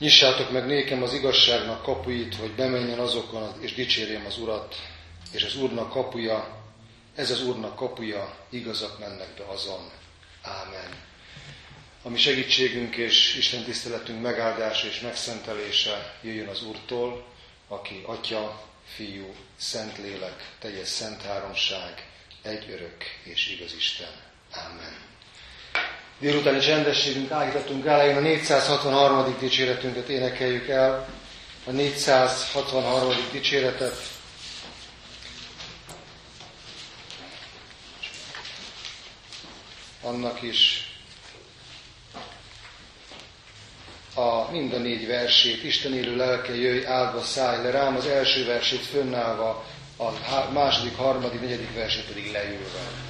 Nyissátok meg nékem az igazságnak kapuit, hogy bemenjen azokon, és dicsérjem az Urat, és az Úrnak kapuja, ez az Úrnak kapuja, igazak mennek be azon. Ámen. Ami segítségünk és Isten tiszteletünk megáldása és megszentelése jöjjön az Úrtól, aki Atya, Fiú, Szentlélek, teljes szent háromság, egy örök és igaz Isten. Amen. Délutáni csendességünk ágítatunk elején a 463. dicséretünket énekeljük el, a 463. dicséretet. Annak is a mind a négy versét, Isten élő lelke jöjj, áldva szállj le rám, az első versét fönnállva, a második, harmadik, negyedik versét pedig leülve.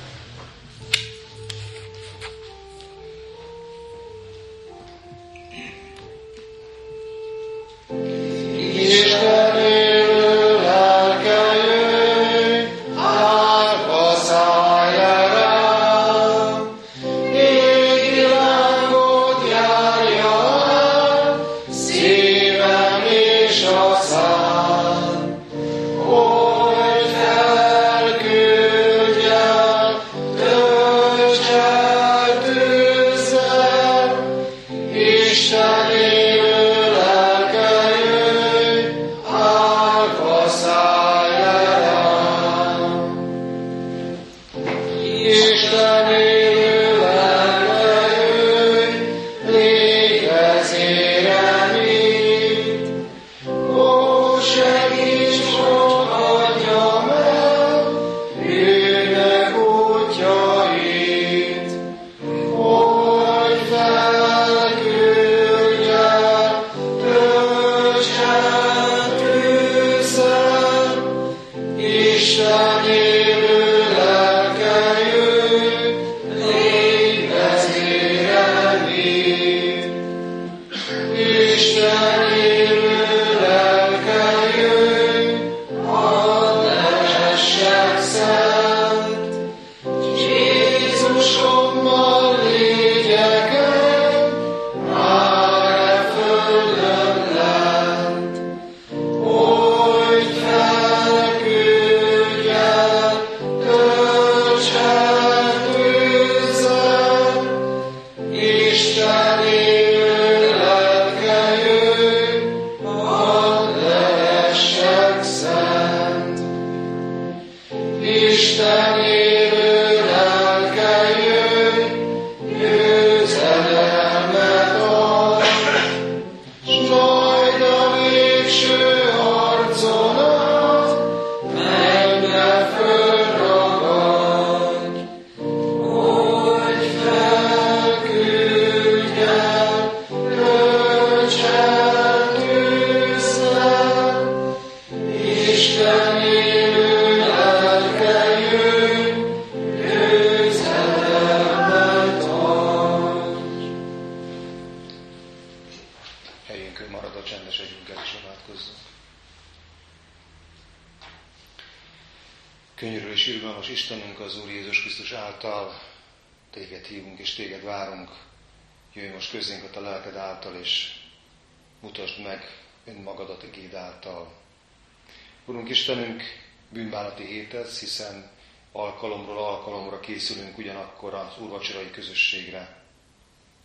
Hiszen alkalomról alkalomra készülünk ugyanakkor az úrvacsorai közösségre,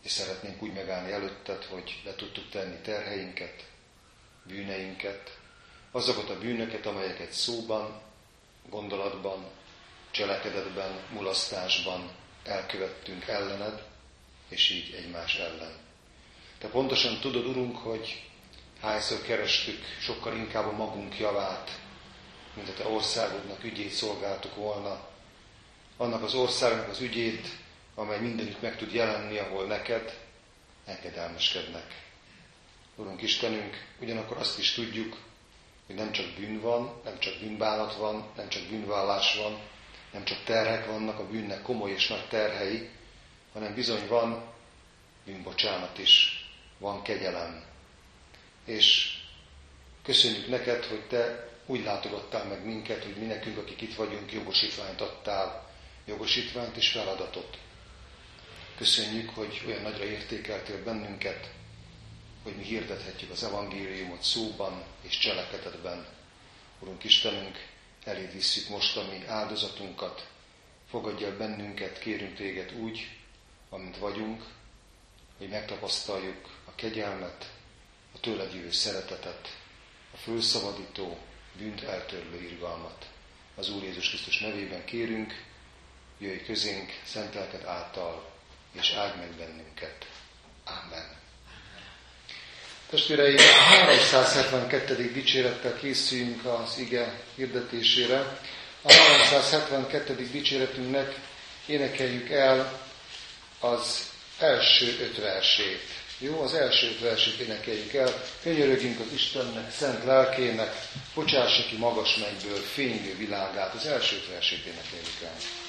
és szeretnénk úgy megállni előtted, hogy le tudtuk tenni terheinket, bűneinket, azokat a bűnöket, amelyeket szóban, gondolatban, cselekedetben, mulasztásban elkövettünk ellened, és így egymás ellen. Te pontosan tudod, Urunk, hogy hányszor kerestük sokkal inkább a magunk javát, mint a te országodnak ügyét szolgáltuk volna, annak az országnak az ügyét, amely mindenütt meg tud jelenni, ahol neked engedelmeskednek. Urunk Istenünk, ugyanakkor azt is tudjuk, hogy nem csak bűn van, nem csak bűnbánat van, nem csak bűnvállás van, nem csak terhek vannak, a bűnnek komoly és nagy terhei, hanem bizony van bűnbocsánat is, van kegyelem. És köszönjük neked, hogy te úgy látogattál meg minket, hogy mi nekünk, akik itt vagyunk, jogosítványt adtál, jogosítványt és feladatot. Köszönjük, hogy olyan nagyra értékeltél bennünket, hogy mi hirdethetjük az evangéliumot szóban és cselekedetben. Urunk Istenünk, eléd visszük most a mi áldozatunkat, fogadj el bennünket, kérünk téged úgy, amint vagyunk, hogy megtapasztaljuk a kegyelmet, a tőled jövő szeretetet, a fölszabadító, bűnt eltörlő irgalmat. Az Úr Jézus Krisztus nevében kérünk, jöjj közénk szent által, és áld meg bennünket. Amen. Testvéreim, a 372. dicsérettel készüljünk az ige hirdetésére. A 372. dicséretünknek énekeljük el az első öt versét. Jó, az első versét énekeljük el. Könyörögjünk az Istennek, szent lelkének, bocsássa ki magas mennyből fénylő világát. Az első versét énekeljük el.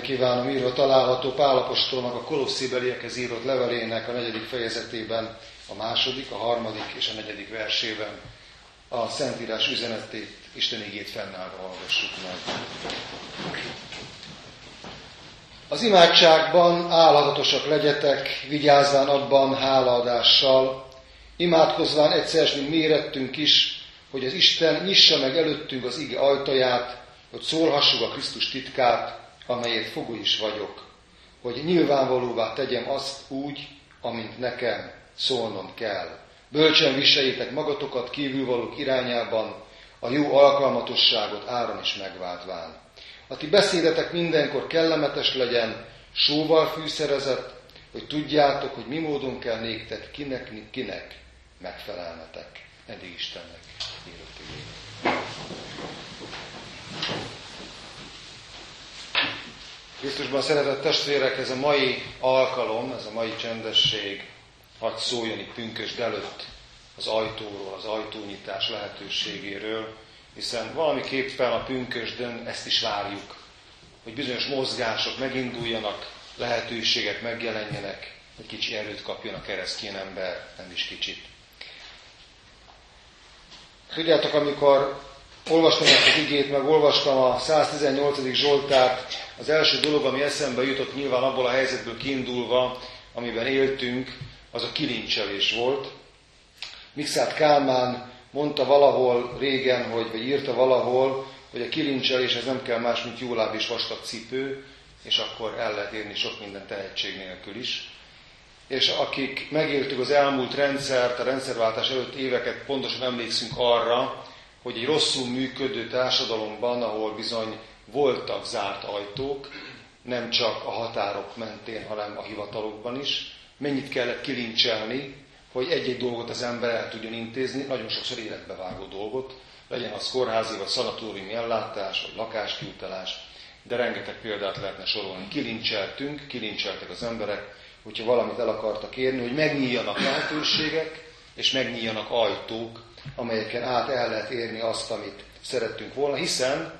Kívánom írva található Pálapostolnak a Kolosszibeliekhez írott levelének a negyedik fejezetében, a második, a harmadik és a negyedik versében a Szentírás üzenetét, Isten igét fennállva hallgassuk meg. Az imádságban álladatosak legyetek, vigyázván abban hálaadással, imádkozván egyszer, mint mérettünk is, hogy az Isten nyissa meg előttünk az ige ajtaját, hogy szólhassuk a Krisztus titkát, amelyet fogó is vagyok, hogy nyilvánvalóvá tegyem azt úgy, amint nekem szólnom kell. Bölcsen viseljétek magatokat kívülvalók irányában, a jó alkalmatosságot áron is megváltván. A ti beszédetek mindenkor kellemetes legyen, sóval fűszerezett, hogy tudjátok, hogy mi módon kell néktek, kinek, kinek megfelelnetek. Eddig Istennek írott Krisztusban szeretett testvérek, ez a mai alkalom, ez a mai csendesség, hadd szóljon itt pünkösd előtt az ajtóról, az ajtónyitás lehetőségéről, hiszen valamiképpen a pünkösdön ezt is várjuk, hogy bizonyos mozgások meginduljanak, lehetőségek megjelenjenek, egy kicsi erőt kapjon a keresztény ember, nem is kicsit. Tudjátok, amikor olvastam ezt az igét, meg olvastam a 118. Zsoltárt, az első dolog, ami eszembe jutott nyilván abból a helyzetből kiindulva, amiben éltünk, az a kilincselés volt. Mixát Kálmán mondta valahol régen, hogy, vagy írta valahol, hogy a kilincselés ez nem kell más, mint jóláb és vastag cipő, és akkor el lehet érni sok minden tehetség nélkül is. És akik megéltük az elmúlt rendszert, a rendszerváltás előtt éveket, pontosan emlékszünk arra, hogy egy rosszul működő társadalomban, ahol bizony voltak zárt ajtók, nem csak a határok mentén, hanem a hivatalokban is, mennyit kellett kilincselni, hogy egy-egy dolgot az ember el tudjon intézni, nagyon sokszor életbevágó dolgot, legyen az kórházi vagy szanatóriumi ellátás, vagy lakáskiutalás, de rengeteg példát lehetne sorolni. Kilincseltünk, kilincseltek az emberek, hogyha valamit el akartak érni, hogy megnyíljanak lehetőségek, és megnyíljanak ajtók, amelyeken át el lehet érni azt, amit szerettünk volna, hiszen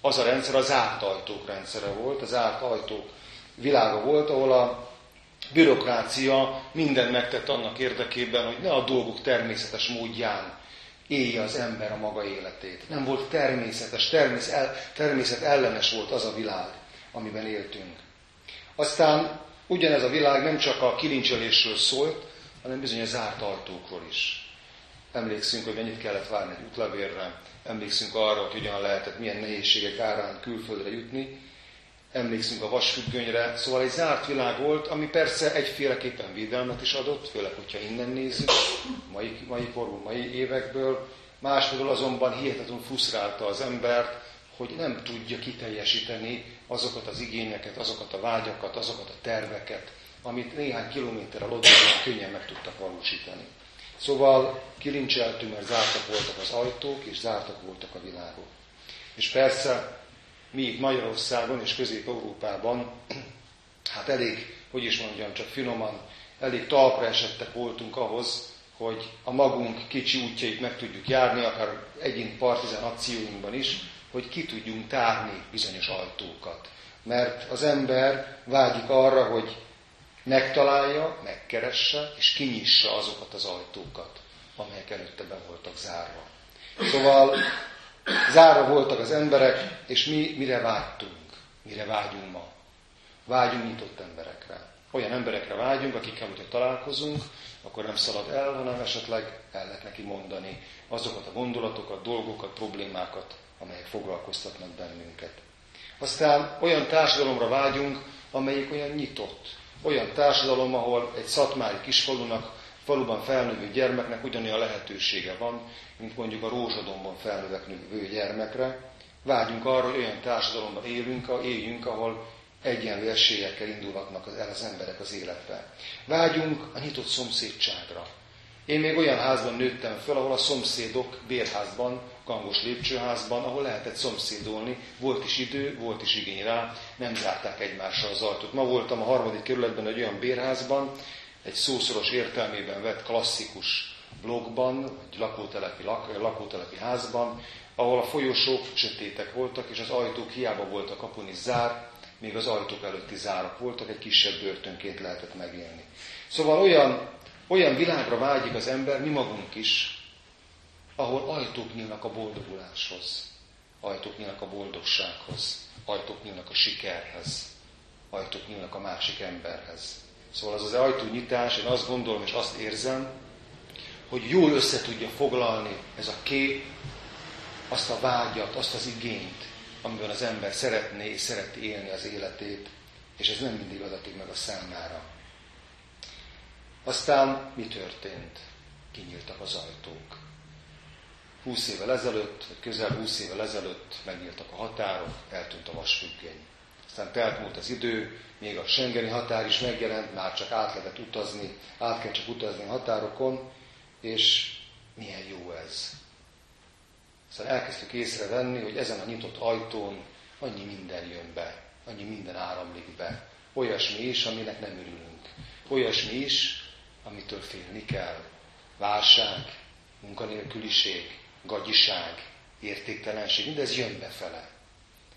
az a rendszer a zárt ajtók rendszere volt, a zárt ajtók világa volt, ahol a bürokrácia minden megtett annak érdekében, hogy ne a dolgok természetes módján élje az ember a maga életét. Nem volt természetes, természet, természet ellenes volt az a világ, amiben éltünk. Aztán ugyanez a világ nem csak a kilincselésről szólt, hanem bizony a zárt ajtókról is. Emlékszünk, hogy mennyit kellett várni egy útlevérre, emlékszünk arra, hogy hogyan lehetett, milyen nehézségek árán külföldre jutni, emlékszünk a vasfüggönyre, szóval egy zárt világ volt, ami persze egyféleképpen védelmet is adott, főleg, hogyha innen nézzük, mai, mai korú, mai évekből, másfelől azonban hihetetlenül frusztrálta az embert, hogy nem tudja kiteljesíteni azokat az igényeket, azokat a vágyakat, azokat a terveket, amit néhány kilométerrel odébb könnyen meg tudtak valósítani. Szóval kilincseltünk, mert zártak voltak az ajtók, és zártak voltak a világok. És persze mi itt Magyarországon és Közép-Európában, hát elég, hogy is mondjam, csak finoman, elég talpra esettek voltunk ahhoz, hogy a magunk kicsi útjait meg tudjuk járni, akár egyén partizán akcióinkban is, hogy ki tudjunk tárni bizonyos ajtókat. Mert az ember vágyik arra, hogy megtalálja, megkeresse, és kinyissa azokat az ajtókat, amelyek előtte be voltak zárva. Szóval zárva voltak az emberek, és mi mire vágytunk, mire vágyunk ma. Vágyunk nyitott emberekre. Olyan emberekre vágyunk, akikkel, hogyha találkozunk, akkor nem szalad el, hanem esetleg el lehet neki mondani azokat a gondolatokat, dolgokat, problémákat, amelyek foglalkoztatnak bennünket. Aztán olyan társadalomra vágyunk, amelyik olyan nyitott, olyan társadalom, ahol egy szatmári kisfalunak, faluban felnövő gyermeknek ugyanolyan lehetősége van, mint mondjuk a rózsadomban felnövekvő gyermekre. Vágyunk arra, hogy olyan társadalomban élünk, éljünk, ahol egyenlő esélyekkel indulhatnak el az emberek az életbe. Vágyunk a nyitott szomszédságra. Én még olyan házban nőttem fel, ahol a szomszédok bérházban gangos lépcsőházban, ahol lehetett szomszédolni, volt is idő, volt is igény rá, nem zárták egymással az ajtót. Ma voltam a harmadik kerületben egy olyan bérházban, egy szószoros értelmében vett klasszikus blogban, egy lakótelepi, lak, lakótelepi házban, ahol a folyosók sötétek voltak, és az ajtók hiába voltak kapun is zár, még az ajtók előtti zárak voltak, egy kisebb börtönként lehetett megélni. Szóval olyan, olyan világra vágyik az ember, mi magunk is, ahol ajtók nyílnak a boldoguláshoz, ajtók nyílnak a boldogsághoz, ajtók nyílnak a sikerhez, ajtók nyílnak a másik emberhez. Szóval az az ajtónyitás, én azt gondolom és azt érzem, hogy jól össze tudja foglalni ez a kép azt a vágyat, azt az igényt, amiben az ember szeretné és szereti élni az életét, és ez nem mindig adatik meg a számára. Aztán mi történt? Kinyíltak az ajtók. Húsz évvel ezelőtt, vagy közel húsz évvel ezelőtt megnyíltak a határok, eltűnt a vasfüggöny. Aztán telt múlt az idő, még a Schengeni határ is megjelent, már csak át lehet utazni, át kell csak utazni a határokon, és milyen jó ez. Aztán elkezdtük észrevenni, hogy ezen a nyitott ajtón annyi minden jön be, annyi minden áramlik be. Olyasmi is, aminek nem örülünk. Olyasmi is, amitől félni kell. Válság, munkanélküliség, gagyiság, értéktelenség, mindez jön befele.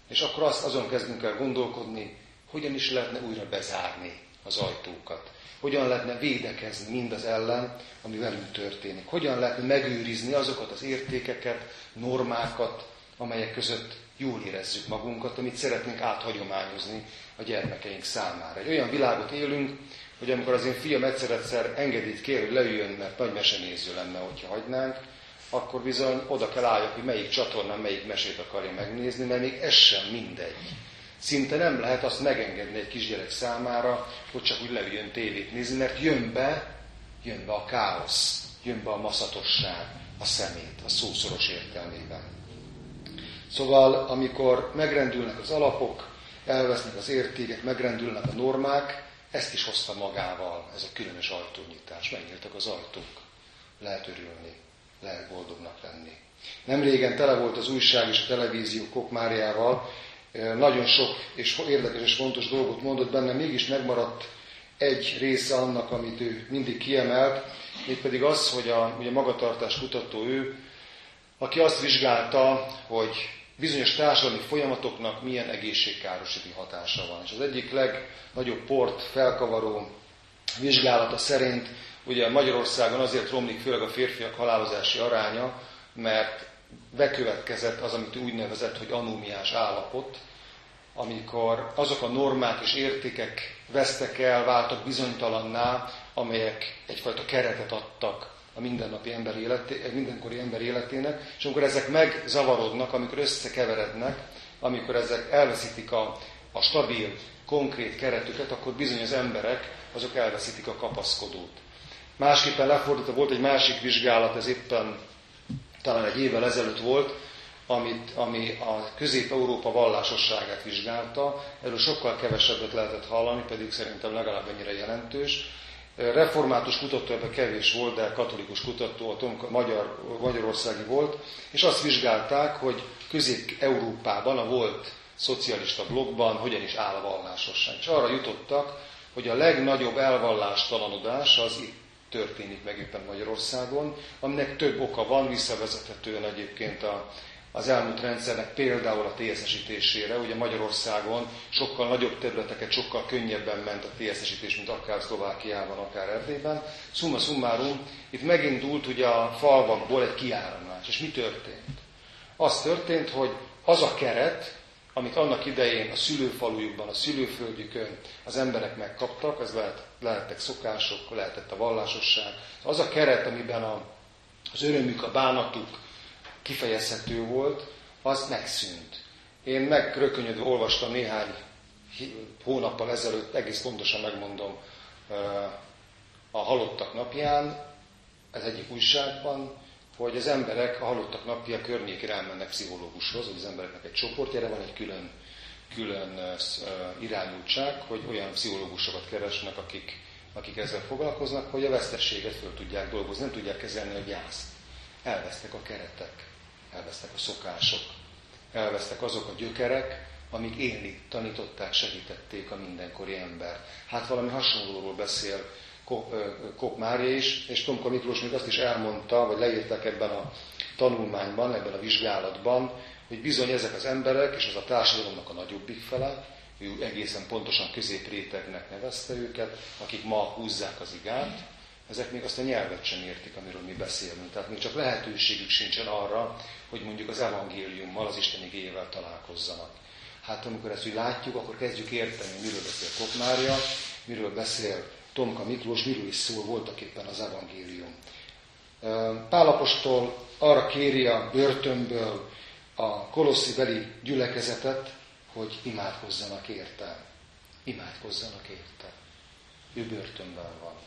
És akkor azt azon kezdünk el gondolkodni, hogyan is lehetne újra bezárni az ajtókat. Hogyan lehetne védekezni mindaz ellen, ami velünk történik. Hogyan lehetne megőrizni azokat az értékeket, normákat, amelyek között jól érezzük magunkat, amit szeretnénk áthagyományozni a gyermekeink számára. Egy olyan világot élünk, hogy amikor az én fiam egyszer-egyszer engedélyt kér, hogy leüljön, mert nagy mesenéző lenne, hogyha hagynánk, akkor bizony oda kell álljak, hogy melyik csatornán melyik mesét akarja megnézni, mert még ez sem mindegy. Szinte nem lehet azt megengedni egy kisgyerek számára, hogy csak úgy leüljön tévét nézni, mert jön be, jön be a káosz, jön be a maszatosság, a szemét, a szószoros értelmében. Szóval, amikor megrendülnek az alapok, elvesznek az értékek, megrendülnek a normák, ezt is hozta magával ez a különös ajtónyitás. Megnyíltak az ajtók. Lehet örülni, lehet boldognak lenni. Nem régen tele volt az újság és a televízió Kokmáriával, nagyon sok és érdekes és fontos dolgot mondott benne, mégis megmaradt egy része annak, amit ő mindig kiemelt, mégpedig az, hogy a, ugye magatartás kutató ő, aki azt vizsgálta, hogy bizonyos társadalmi folyamatoknak milyen egészségkárosító hatása van. És az egyik legnagyobb port felkavaró vizsgálata szerint ugye Magyarországon azért romlik főleg a férfiak halálozási aránya, mert bekövetkezett az, amit úgy nevezett, hogy anómiás állapot, amikor azok a normák és értékek vesztek el, váltak bizonytalanná, amelyek egyfajta keretet adtak a mindennapi ember életé, mindenkori ember életének, és amikor ezek megzavarodnak, amikor összekeverednek, amikor ezek elveszítik a, a stabil, konkrét keretüket, akkor bizony az emberek azok elveszítik a kapaszkodót. Másképpen lefordítva volt egy másik vizsgálat, ez éppen talán egy évvel ezelőtt volt, amit, ami a Közép-Európa vallásosságát vizsgálta. Erről sokkal kevesebbet lehetett hallani, pedig szerintem legalább ennyire jelentős. Református kutató ebben kevés volt, de katolikus kutató, a Tomka, magyar, magyarországi volt, és azt vizsgálták, hogy Közép-Európában, a volt szocialista blogban hogyan is áll a vallásosság. És arra jutottak, hogy a legnagyobb elvallástalanodás az itt történik meg éppen Magyarországon, aminek több oka van, visszavezethetően egyébként a az elmúlt rendszernek például a TSZ-esítésére. Ugye Magyarországon sokkal nagyobb területeket, sokkal könnyebben ment a TSZ-esítés, mint akár Szlovákiában, akár Erdélyben. Summa summarum, itt megindult ugye a falvakból egy kiáramlás. És mi történt? Az történt, hogy az a keret, amit annak idején a szülőfalujukban, a szülőföldjükön az emberek megkaptak, ez lehet, lehettek szokások, lehetett a vallásosság. Az a keret, amiben a, az örömük, a bánatuk, kifejezhető volt, az megszűnt. Én megrökönyödve olvastam néhány hónappal ezelőtt, egész pontosan megmondom, a halottak napján, ez egyik újságban, hogy az emberek a halottak napja környékére elmennek pszichológushoz, hogy az embereknek egy csoportjára van egy külön, külön irányultság, hogy olyan pszichológusokat keresnek, akik, akik ezzel foglalkoznak, hogy a vesztességet föl tudják dolgozni, nem tudják kezelni a gyászt. Elvesztek a keretek elvesztek a szokások, elvesztek azok a gyökerek, amik élni tanították, segítették a mindenkori ember. Hát valami hasonlóról beszél Kok Mária is, és Tomka Miklós még azt is elmondta, vagy leírták ebben a tanulmányban, ebben a vizsgálatban, hogy bizony ezek az emberek, és az a társadalomnak a nagyobbik fele, ő egészen pontosan középrétegnek nevezte őket, akik ma húzzák az igát, ezek még azt a nyelvet sem értik, amiről mi beszélünk. Tehát még csak lehetőségük sincsen arra, hogy mondjuk az evangéliummal, az Isten igényével találkozzanak. Hát amikor ezt úgy látjuk, akkor kezdjük érteni, miről beszél Kokmária, miről beszél Tomka Miklós, miről is szól voltak éppen az evangélium. Pálapostól arra kéri a börtönből a kolosszi beli gyülekezetet, hogy imádkozzanak érte. Imádkozzanak érte. Ő börtönben van.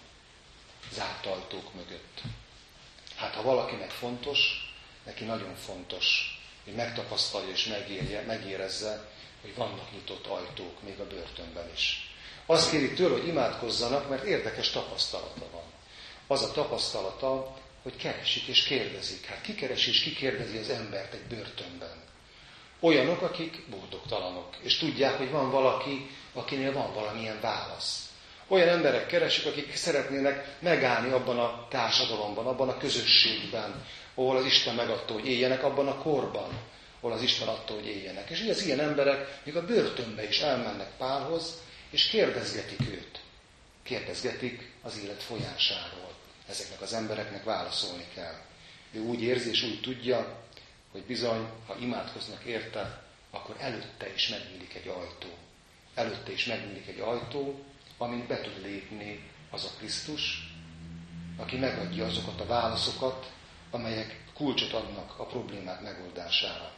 Zárt ajtók mögött. Hát ha valakinek fontos, neki nagyon fontos, hogy megtapasztalja és megérje, megérezze, hogy vannak nyitott ajtók még a börtönben is. Azt kéri tőle, hogy imádkozzanak, mert érdekes tapasztalata van. Az a tapasztalata, hogy keresik és kérdezik. Hát ki keresi és ki az embert egy börtönben? Olyanok, akik boldogtalanok, és tudják, hogy van valaki, akinél van valamilyen válasz. Olyan emberek keresik, akik szeretnének megállni abban a társadalomban, abban a közösségben, ahol az Isten megadta, hogy éljenek, abban a korban, ahol az Isten adta, hogy éljenek. És így az ilyen emberek még a börtönbe is elmennek Pálhoz, és kérdezgetik őt. Kérdezgetik az élet folyásáról. Ezeknek az embereknek válaszolni kell. Ő úgy érzi és úgy tudja, hogy bizony, ha imádkoznak érte, akkor előtte is megnyílik egy ajtó. Előtte is megnyílik egy ajtó, amint be tud lépni az a Krisztus, aki megadja azokat a válaszokat, amelyek kulcsot adnak a problémák megoldására.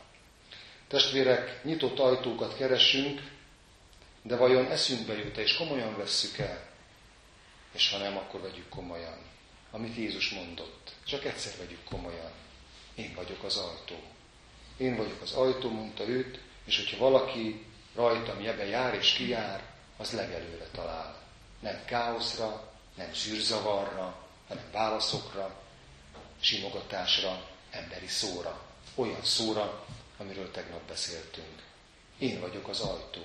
Testvérek, nyitott ajtókat keresünk, de vajon eszünkbe jut és komolyan vesszük el? És ha nem, akkor vegyük komolyan. Amit Jézus mondott, csak egyszer vegyük komolyan. Én vagyok az ajtó. Én vagyok az ajtó, mondta őt, és hogyha valaki rajtam ebbe jár és kijár, az legelőre talál. Nem káoszra, nem zűrzavarra, hanem válaszokra, simogatásra, emberi szóra. Olyan szóra, amiről tegnap beszéltünk. Én vagyok az ajtó.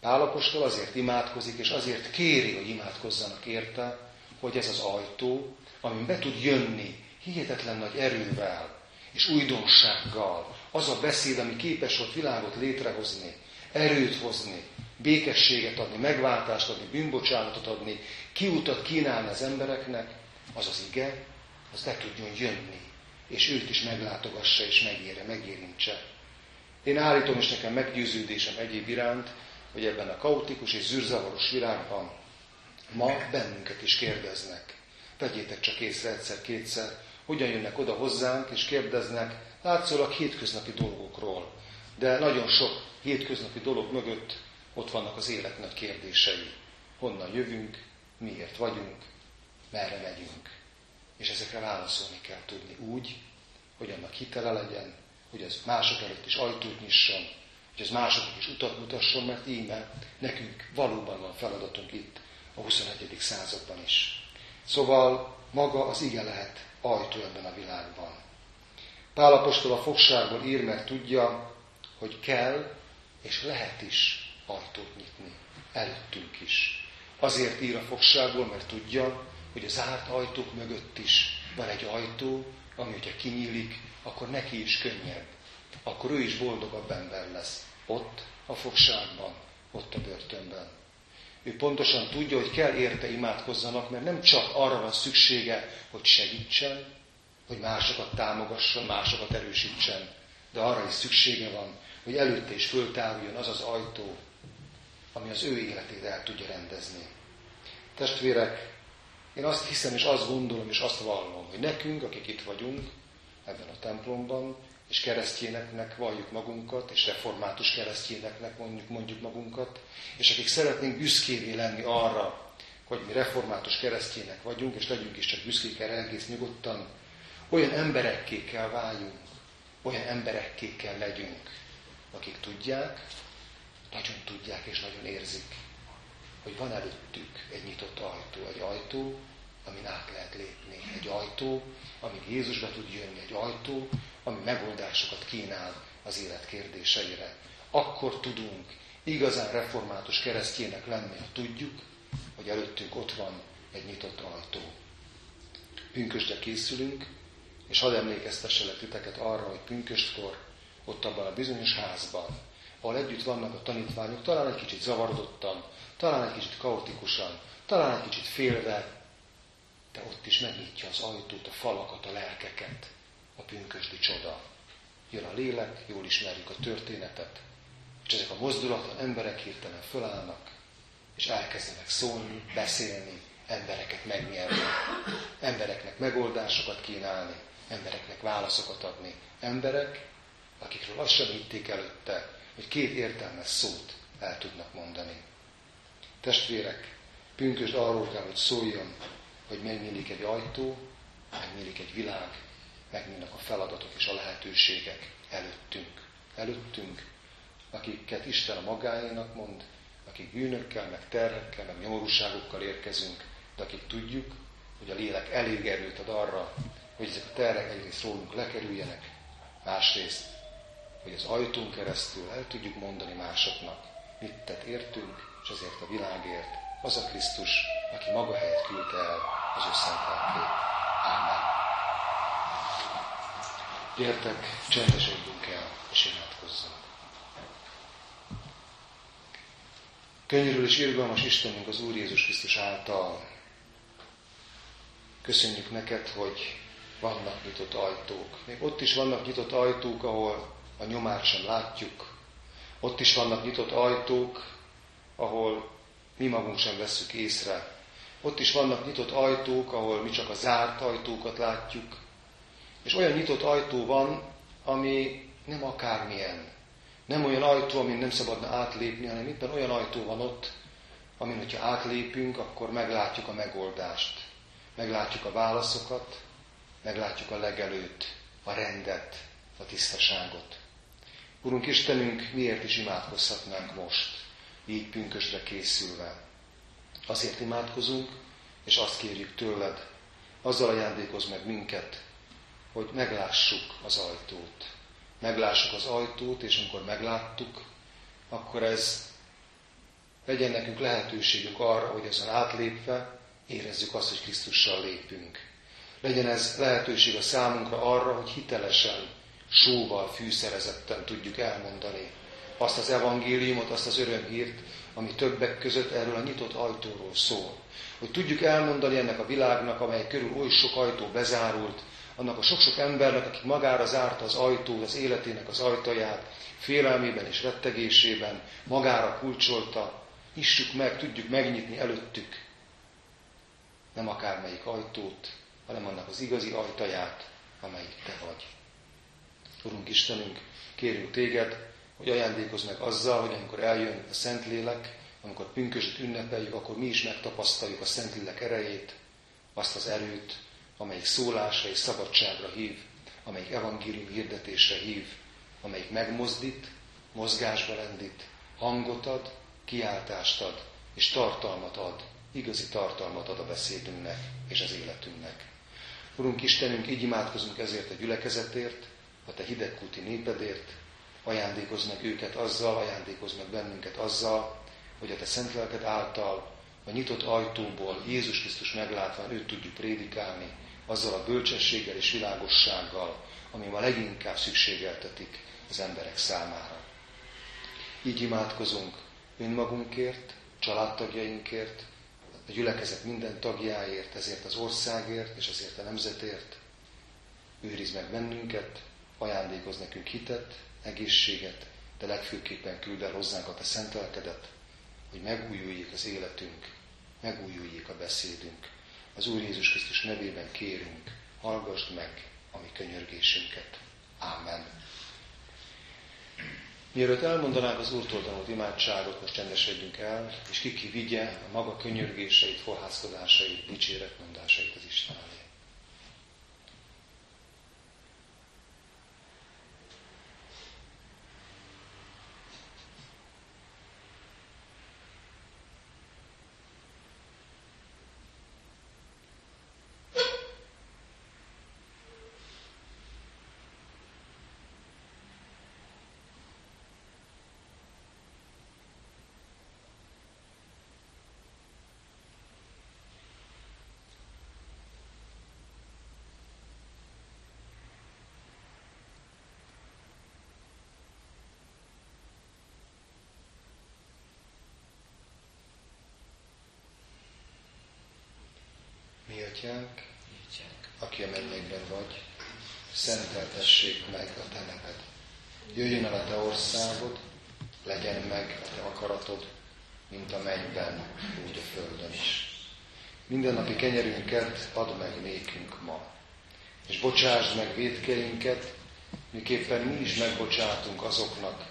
Pálapostól azért imádkozik, és azért kéri, hogy imádkozzanak érte, hogy ez az ajtó, amin be tud jönni hihetetlen nagy erővel és újdonsággal, az a beszéd, ami képes volt világot létrehozni, erőt hozni, békességet adni, megváltást adni, bűnbocsánatot adni, kiutat kínálni az embereknek, az az ige, az le tudjon jönni, és őt is meglátogassa és megére, megérintse. Én állítom, és nekem meggyőződésem egyéb iránt, hogy ebben a kaotikus és zűrzavaros világban ma bennünket is kérdeznek. Vegyétek csak észre egyszer-kétszer, hogyan jönnek oda hozzánk, és kérdeznek látszólag hétköznapi dolgokról. De nagyon sok hétköznapi dolog mögött ott vannak az élet nagy kérdései. Honnan jövünk, miért vagyunk, merre megyünk. És ezekre válaszolni kell tudni úgy, hogy annak hitele legyen, hogy ez mások előtt is ajtót nyisson, hogy ez másoknak is utat mutasson, mert íme nekünk valóban van feladatunk itt a 21. században is. Szóval maga az ige lehet ajtó ebben a világban. Pálapostól a fogságból ír, mert tudja, hogy kell és lehet is ajtót nyitni. Előttünk is. Azért ír a fogságból, mert tudja, hogy az zárt ajtók mögött is van egy ajtó, ami, hogyha kinyílik, akkor neki is könnyebb. Akkor ő is boldogabb ember lesz. Ott, a fogságban, ott a börtönben. Ő pontosan tudja, hogy kell érte imádkozzanak, mert nem csak arra van szüksége, hogy segítsen, hogy másokat támogasson, másokat erősítsen, de arra is szüksége van, hogy előtte is föltáruljon az az ajtó, ami az ő életét el tudja rendezni. Testvérek, én azt hiszem és azt gondolom és azt vallom, hogy nekünk, akik itt vagyunk ebben a templomban, és keresztjéneknek valljuk magunkat, és református keresztjéneknek mondjuk, mondjuk magunkat, és akik szeretnénk büszkévé lenni arra, hogy mi református keresztjének vagyunk, és legyünk is csak büszkék erre egész nyugodtan, olyan emberekké kell váljunk, olyan emberekké kell legyünk, akik tudják, nagyon tudják és nagyon érzik, hogy van előttük egy nyitott ajtó, egy ajtó, amin át lehet lépni, egy ajtó, amin Jézus be tud jönni, egy ajtó, ami megoldásokat kínál az élet kérdéseire. Akkor tudunk igazán református keresztjének lenni, ha tudjuk, hogy előttünk ott van egy nyitott ajtó. Pünköstre készülünk, és hadd emlékeztesselek titeket arra, hogy pünköstkor ott abban a bizonyos házban, ahol együtt vannak a tanítványok, talán egy kicsit zavarodottan, talán egy kicsit kaotikusan, talán egy kicsit félve, de ott is megnyitja az ajtót, a falakat, a lelkeket, a pünkösdi csoda. Jön a lélek, jól ismerjük a történetet, és ezek a mozdulatlan emberek hirtelen fölállnak, és elkezdenek szólni, beszélni, embereket megnyerni, embereknek megoldásokat kínálni, embereknek válaszokat adni. Emberek, akikről azt sem hitték előtte, hogy két értelmes szót el tudnak mondani. Testvérek, pünkösd arról kell, hogy szóljon, hogy megnyílik egy ajtó, megnyílik egy világ, megnyílnak a feladatok és a lehetőségek előttünk. Előttünk, akiket Isten a magáénak mond, akik bűnökkel, meg terhekkel, meg nyomorúságokkal érkezünk, de akik tudjuk, hogy a lélek elég erőt ad arra, hogy ezek a terhek egyrészt rólunk lekerüljenek, másrészt, hogy az ajtón keresztül el tudjuk mondani másoknak, mit tett értünk, és azért a világért, az a Krisztus, aki maga helyett küldte el az ő szent lelkét. Ámen. Gyertek, csendesedjünk el, és imádkozzunk. Könyörül és irgalmas Istenünk az Úr Jézus Krisztus által. Köszönjük neked, hogy vannak nyitott ajtók. Még ott is vannak nyitott ajtók, ahol a nyomát sem látjuk. Ott is vannak nyitott ajtók, ahol mi magunk sem veszük észre. Ott is vannak nyitott ajtók, ahol mi csak a zárt ajtókat látjuk. És olyan nyitott ajtó van, ami nem akármilyen. Nem olyan ajtó, amin nem szabadna átlépni, hanem éppen olyan ajtó van ott, amin, hogyha átlépünk, akkor meglátjuk a megoldást. Meglátjuk a válaszokat, meglátjuk a legelőtt, a rendet, a tisztaságot. Urunk Istenünk, miért is imádkozhatnánk most? így pünkösre készülve. Azért imádkozunk, és azt kérjük tőled, azzal ajándékoz meg minket, hogy meglássuk az ajtót. Meglássuk az ajtót, és amikor megláttuk, akkor ez legyen nekünk lehetőségünk arra, hogy ezen átlépve érezzük azt, hogy Krisztussal lépünk. Legyen ez lehetőség a számunkra arra, hogy hitelesen, sóval, fűszerezetten tudjuk elmondani azt az evangéliumot, azt az örömhírt, ami többek között erről a nyitott ajtóról szól. Hogy tudjuk elmondani ennek a világnak, amely körül oly sok ajtó bezárult, annak a sok-sok embernek, akik magára zárta az ajtót, az életének az ajtaját, félelmében és rettegésében, magára kulcsolta, nyissuk meg, tudjuk megnyitni előttük nem akármelyik ajtót, hanem annak az igazi ajtaját, amelyik te vagy. Urunk Istenünk, kérünk téged, hogy ajándékozz meg azzal, hogy amikor eljön a Szentlélek, amikor pünkösöt ünnepeljük, akkor mi is megtapasztaljuk a Szentlélek erejét, azt az erőt, amelyik szólásra és szabadságra hív, amelyik evangélium hirdetésre hív, amelyik megmozdít, mozgásba lendít, hangot ad, kiáltást ad, és tartalmat ad, igazi tartalmat ad a beszédünknek és az életünknek. Urunk Istenünk, így imádkozunk ezért a gyülekezetért, a Te hidegkúti népedért, ajándékozz meg őket azzal, ajándékozz meg bennünket azzal, hogy a te szent lelked által a nyitott ajtóból Jézus Krisztus meglátván őt tudjuk prédikálni, azzal a bölcsességgel és világossággal, ami ma leginkább szükségeltetik az emberek számára. Így imádkozunk önmagunkért, családtagjainkért, a gyülekezet minden tagjáért, ezért az országért és ezért a nemzetért. Őriz meg bennünket, ajándékoz nekünk hitet, egészséget, de legfőképpen küld el hozzánk a te szent lelkedet, hogy megújuljék az életünk, megújuljék a beszédünk. Az Úr Jézus Krisztus nevében kérünk, hallgassd meg a mi könyörgésünket. Ámen. Mielőtt elmondanánk az Úrtól tanult imádságot, most csendesedjünk el, és kiki vigye a maga könyörgéseit, forhászkodásait, dicséretmondásait az Isten elé. Mi atyánk, aki a mennyekben vagy, szenteltessék meg a te neved. Jöjjön el a te országod, legyen meg a te akaratod, mint a mennyben, úgy a földön is. Minden napi kenyerünket add meg nékünk ma, és bocsásd meg védkeinket, miképpen mi is megbocsátunk azoknak,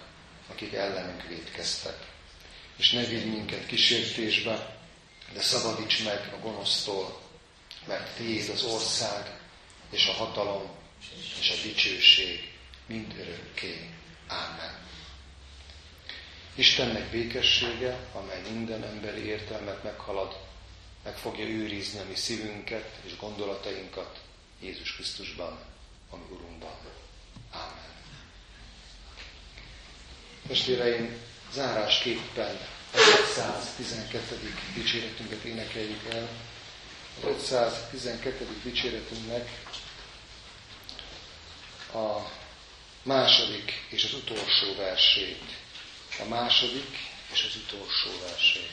akik ellenünk védkeztek. És ne vigy minket kísértésbe, de szabadíts meg a gonosztól, mert tiéd az ország, és a hatalom, és a dicsőség mind örökké. Ámen. Istennek békessége, amely minden emberi értelmet meghalad, meg fogja őrizni a mi szívünket és gondolatainkat Jézus Krisztusban, a mi Urunkban. Ámen. Testvéreim, zárásképpen az 512. dicséretünket énekeljük el. Az 512. dicséretünknek a második és az utolsó versét. A második és az utolsó versét.